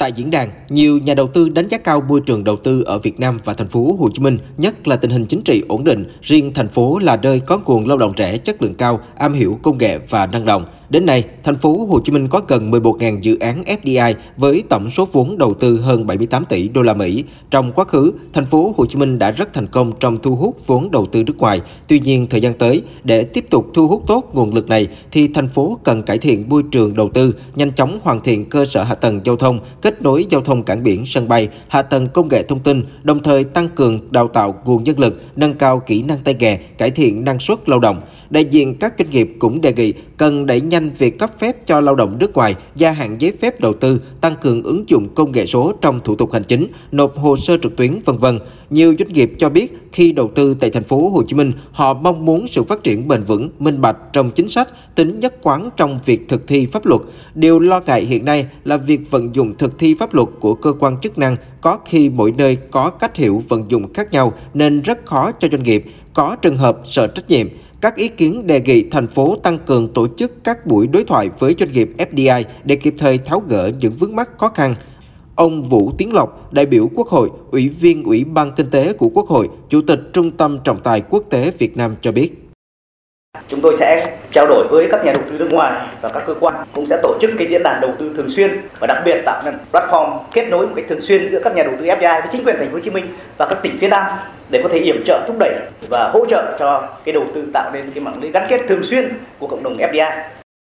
Tại diễn đàn, nhiều nhà đầu tư đánh giá cao môi trường đầu tư ở Việt Nam và thành phố Hồ Chí Minh, nhất là tình hình chính trị ổn định, riêng thành phố là nơi có nguồn lao động trẻ chất lượng cao, am hiểu công nghệ và năng động. Đến nay, thành phố Hồ Chí Minh có gần 11.000 dự án FDI với tổng số vốn đầu tư hơn 78 tỷ đô la Mỹ. Trong quá khứ, thành phố Hồ Chí Minh đã rất thành công trong thu hút vốn đầu tư nước ngoài. Tuy nhiên, thời gian tới, để tiếp tục thu hút tốt nguồn lực này thì thành phố cần cải thiện môi trường đầu tư, nhanh chóng hoàn thiện cơ sở hạ tầng giao thông, kết nối giao thông cảng biển, sân bay, hạ tầng công nghệ thông tin, đồng thời tăng cường đào tạo nguồn nhân lực, nâng cao kỹ năng tay nghề, cải thiện năng suất lao động. Đại diện các doanh nghiệp cũng đề nghị cần đẩy nhanh việc cấp phép cho lao động nước ngoài, gia hạn giấy phép đầu tư, tăng cường ứng dụng công nghệ số trong thủ tục hành chính, nộp hồ sơ trực tuyến vân vân. Nhiều doanh nghiệp cho biết khi đầu tư tại thành phố Hồ Chí Minh, họ mong muốn sự phát triển bền vững, minh bạch trong chính sách, tính nhất quán trong việc thực thi pháp luật. Điều lo ngại hiện nay là việc vận dụng thực thi pháp luật của cơ quan chức năng có khi mỗi nơi có cách hiểu vận dụng khác nhau nên rất khó cho doanh nghiệp, có trường hợp sợ trách nhiệm các ý kiến đề nghị thành phố tăng cường tổ chức các buổi đối thoại với doanh nghiệp FDI để kịp thời tháo gỡ những vướng mắc khó khăn. Ông Vũ Tiến Lộc, đại biểu Quốc hội, Ủy viên Ủy ban Kinh tế của Quốc hội, Chủ tịch Trung tâm Trọng tài Quốc tế Việt Nam cho biết. Chúng tôi sẽ trao đổi với các nhà đầu tư nước ngoài và các cơ quan cũng sẽ tổ chức cái diễn đàn đầu tư thường xuyên và đặc biệt tạo nên platform kết nối một cách thường xuyên giữa các nhà đầu tư FDI với chính quyền thành phố Hồ Chí Minh và các tỉnh phía Nam để có thể yểm trợ, thúc đẩy và hỗ trợ cho cái đầu tư tạo nên cái mạng lưới gắn kết thường xuyên của cộng đồng FDI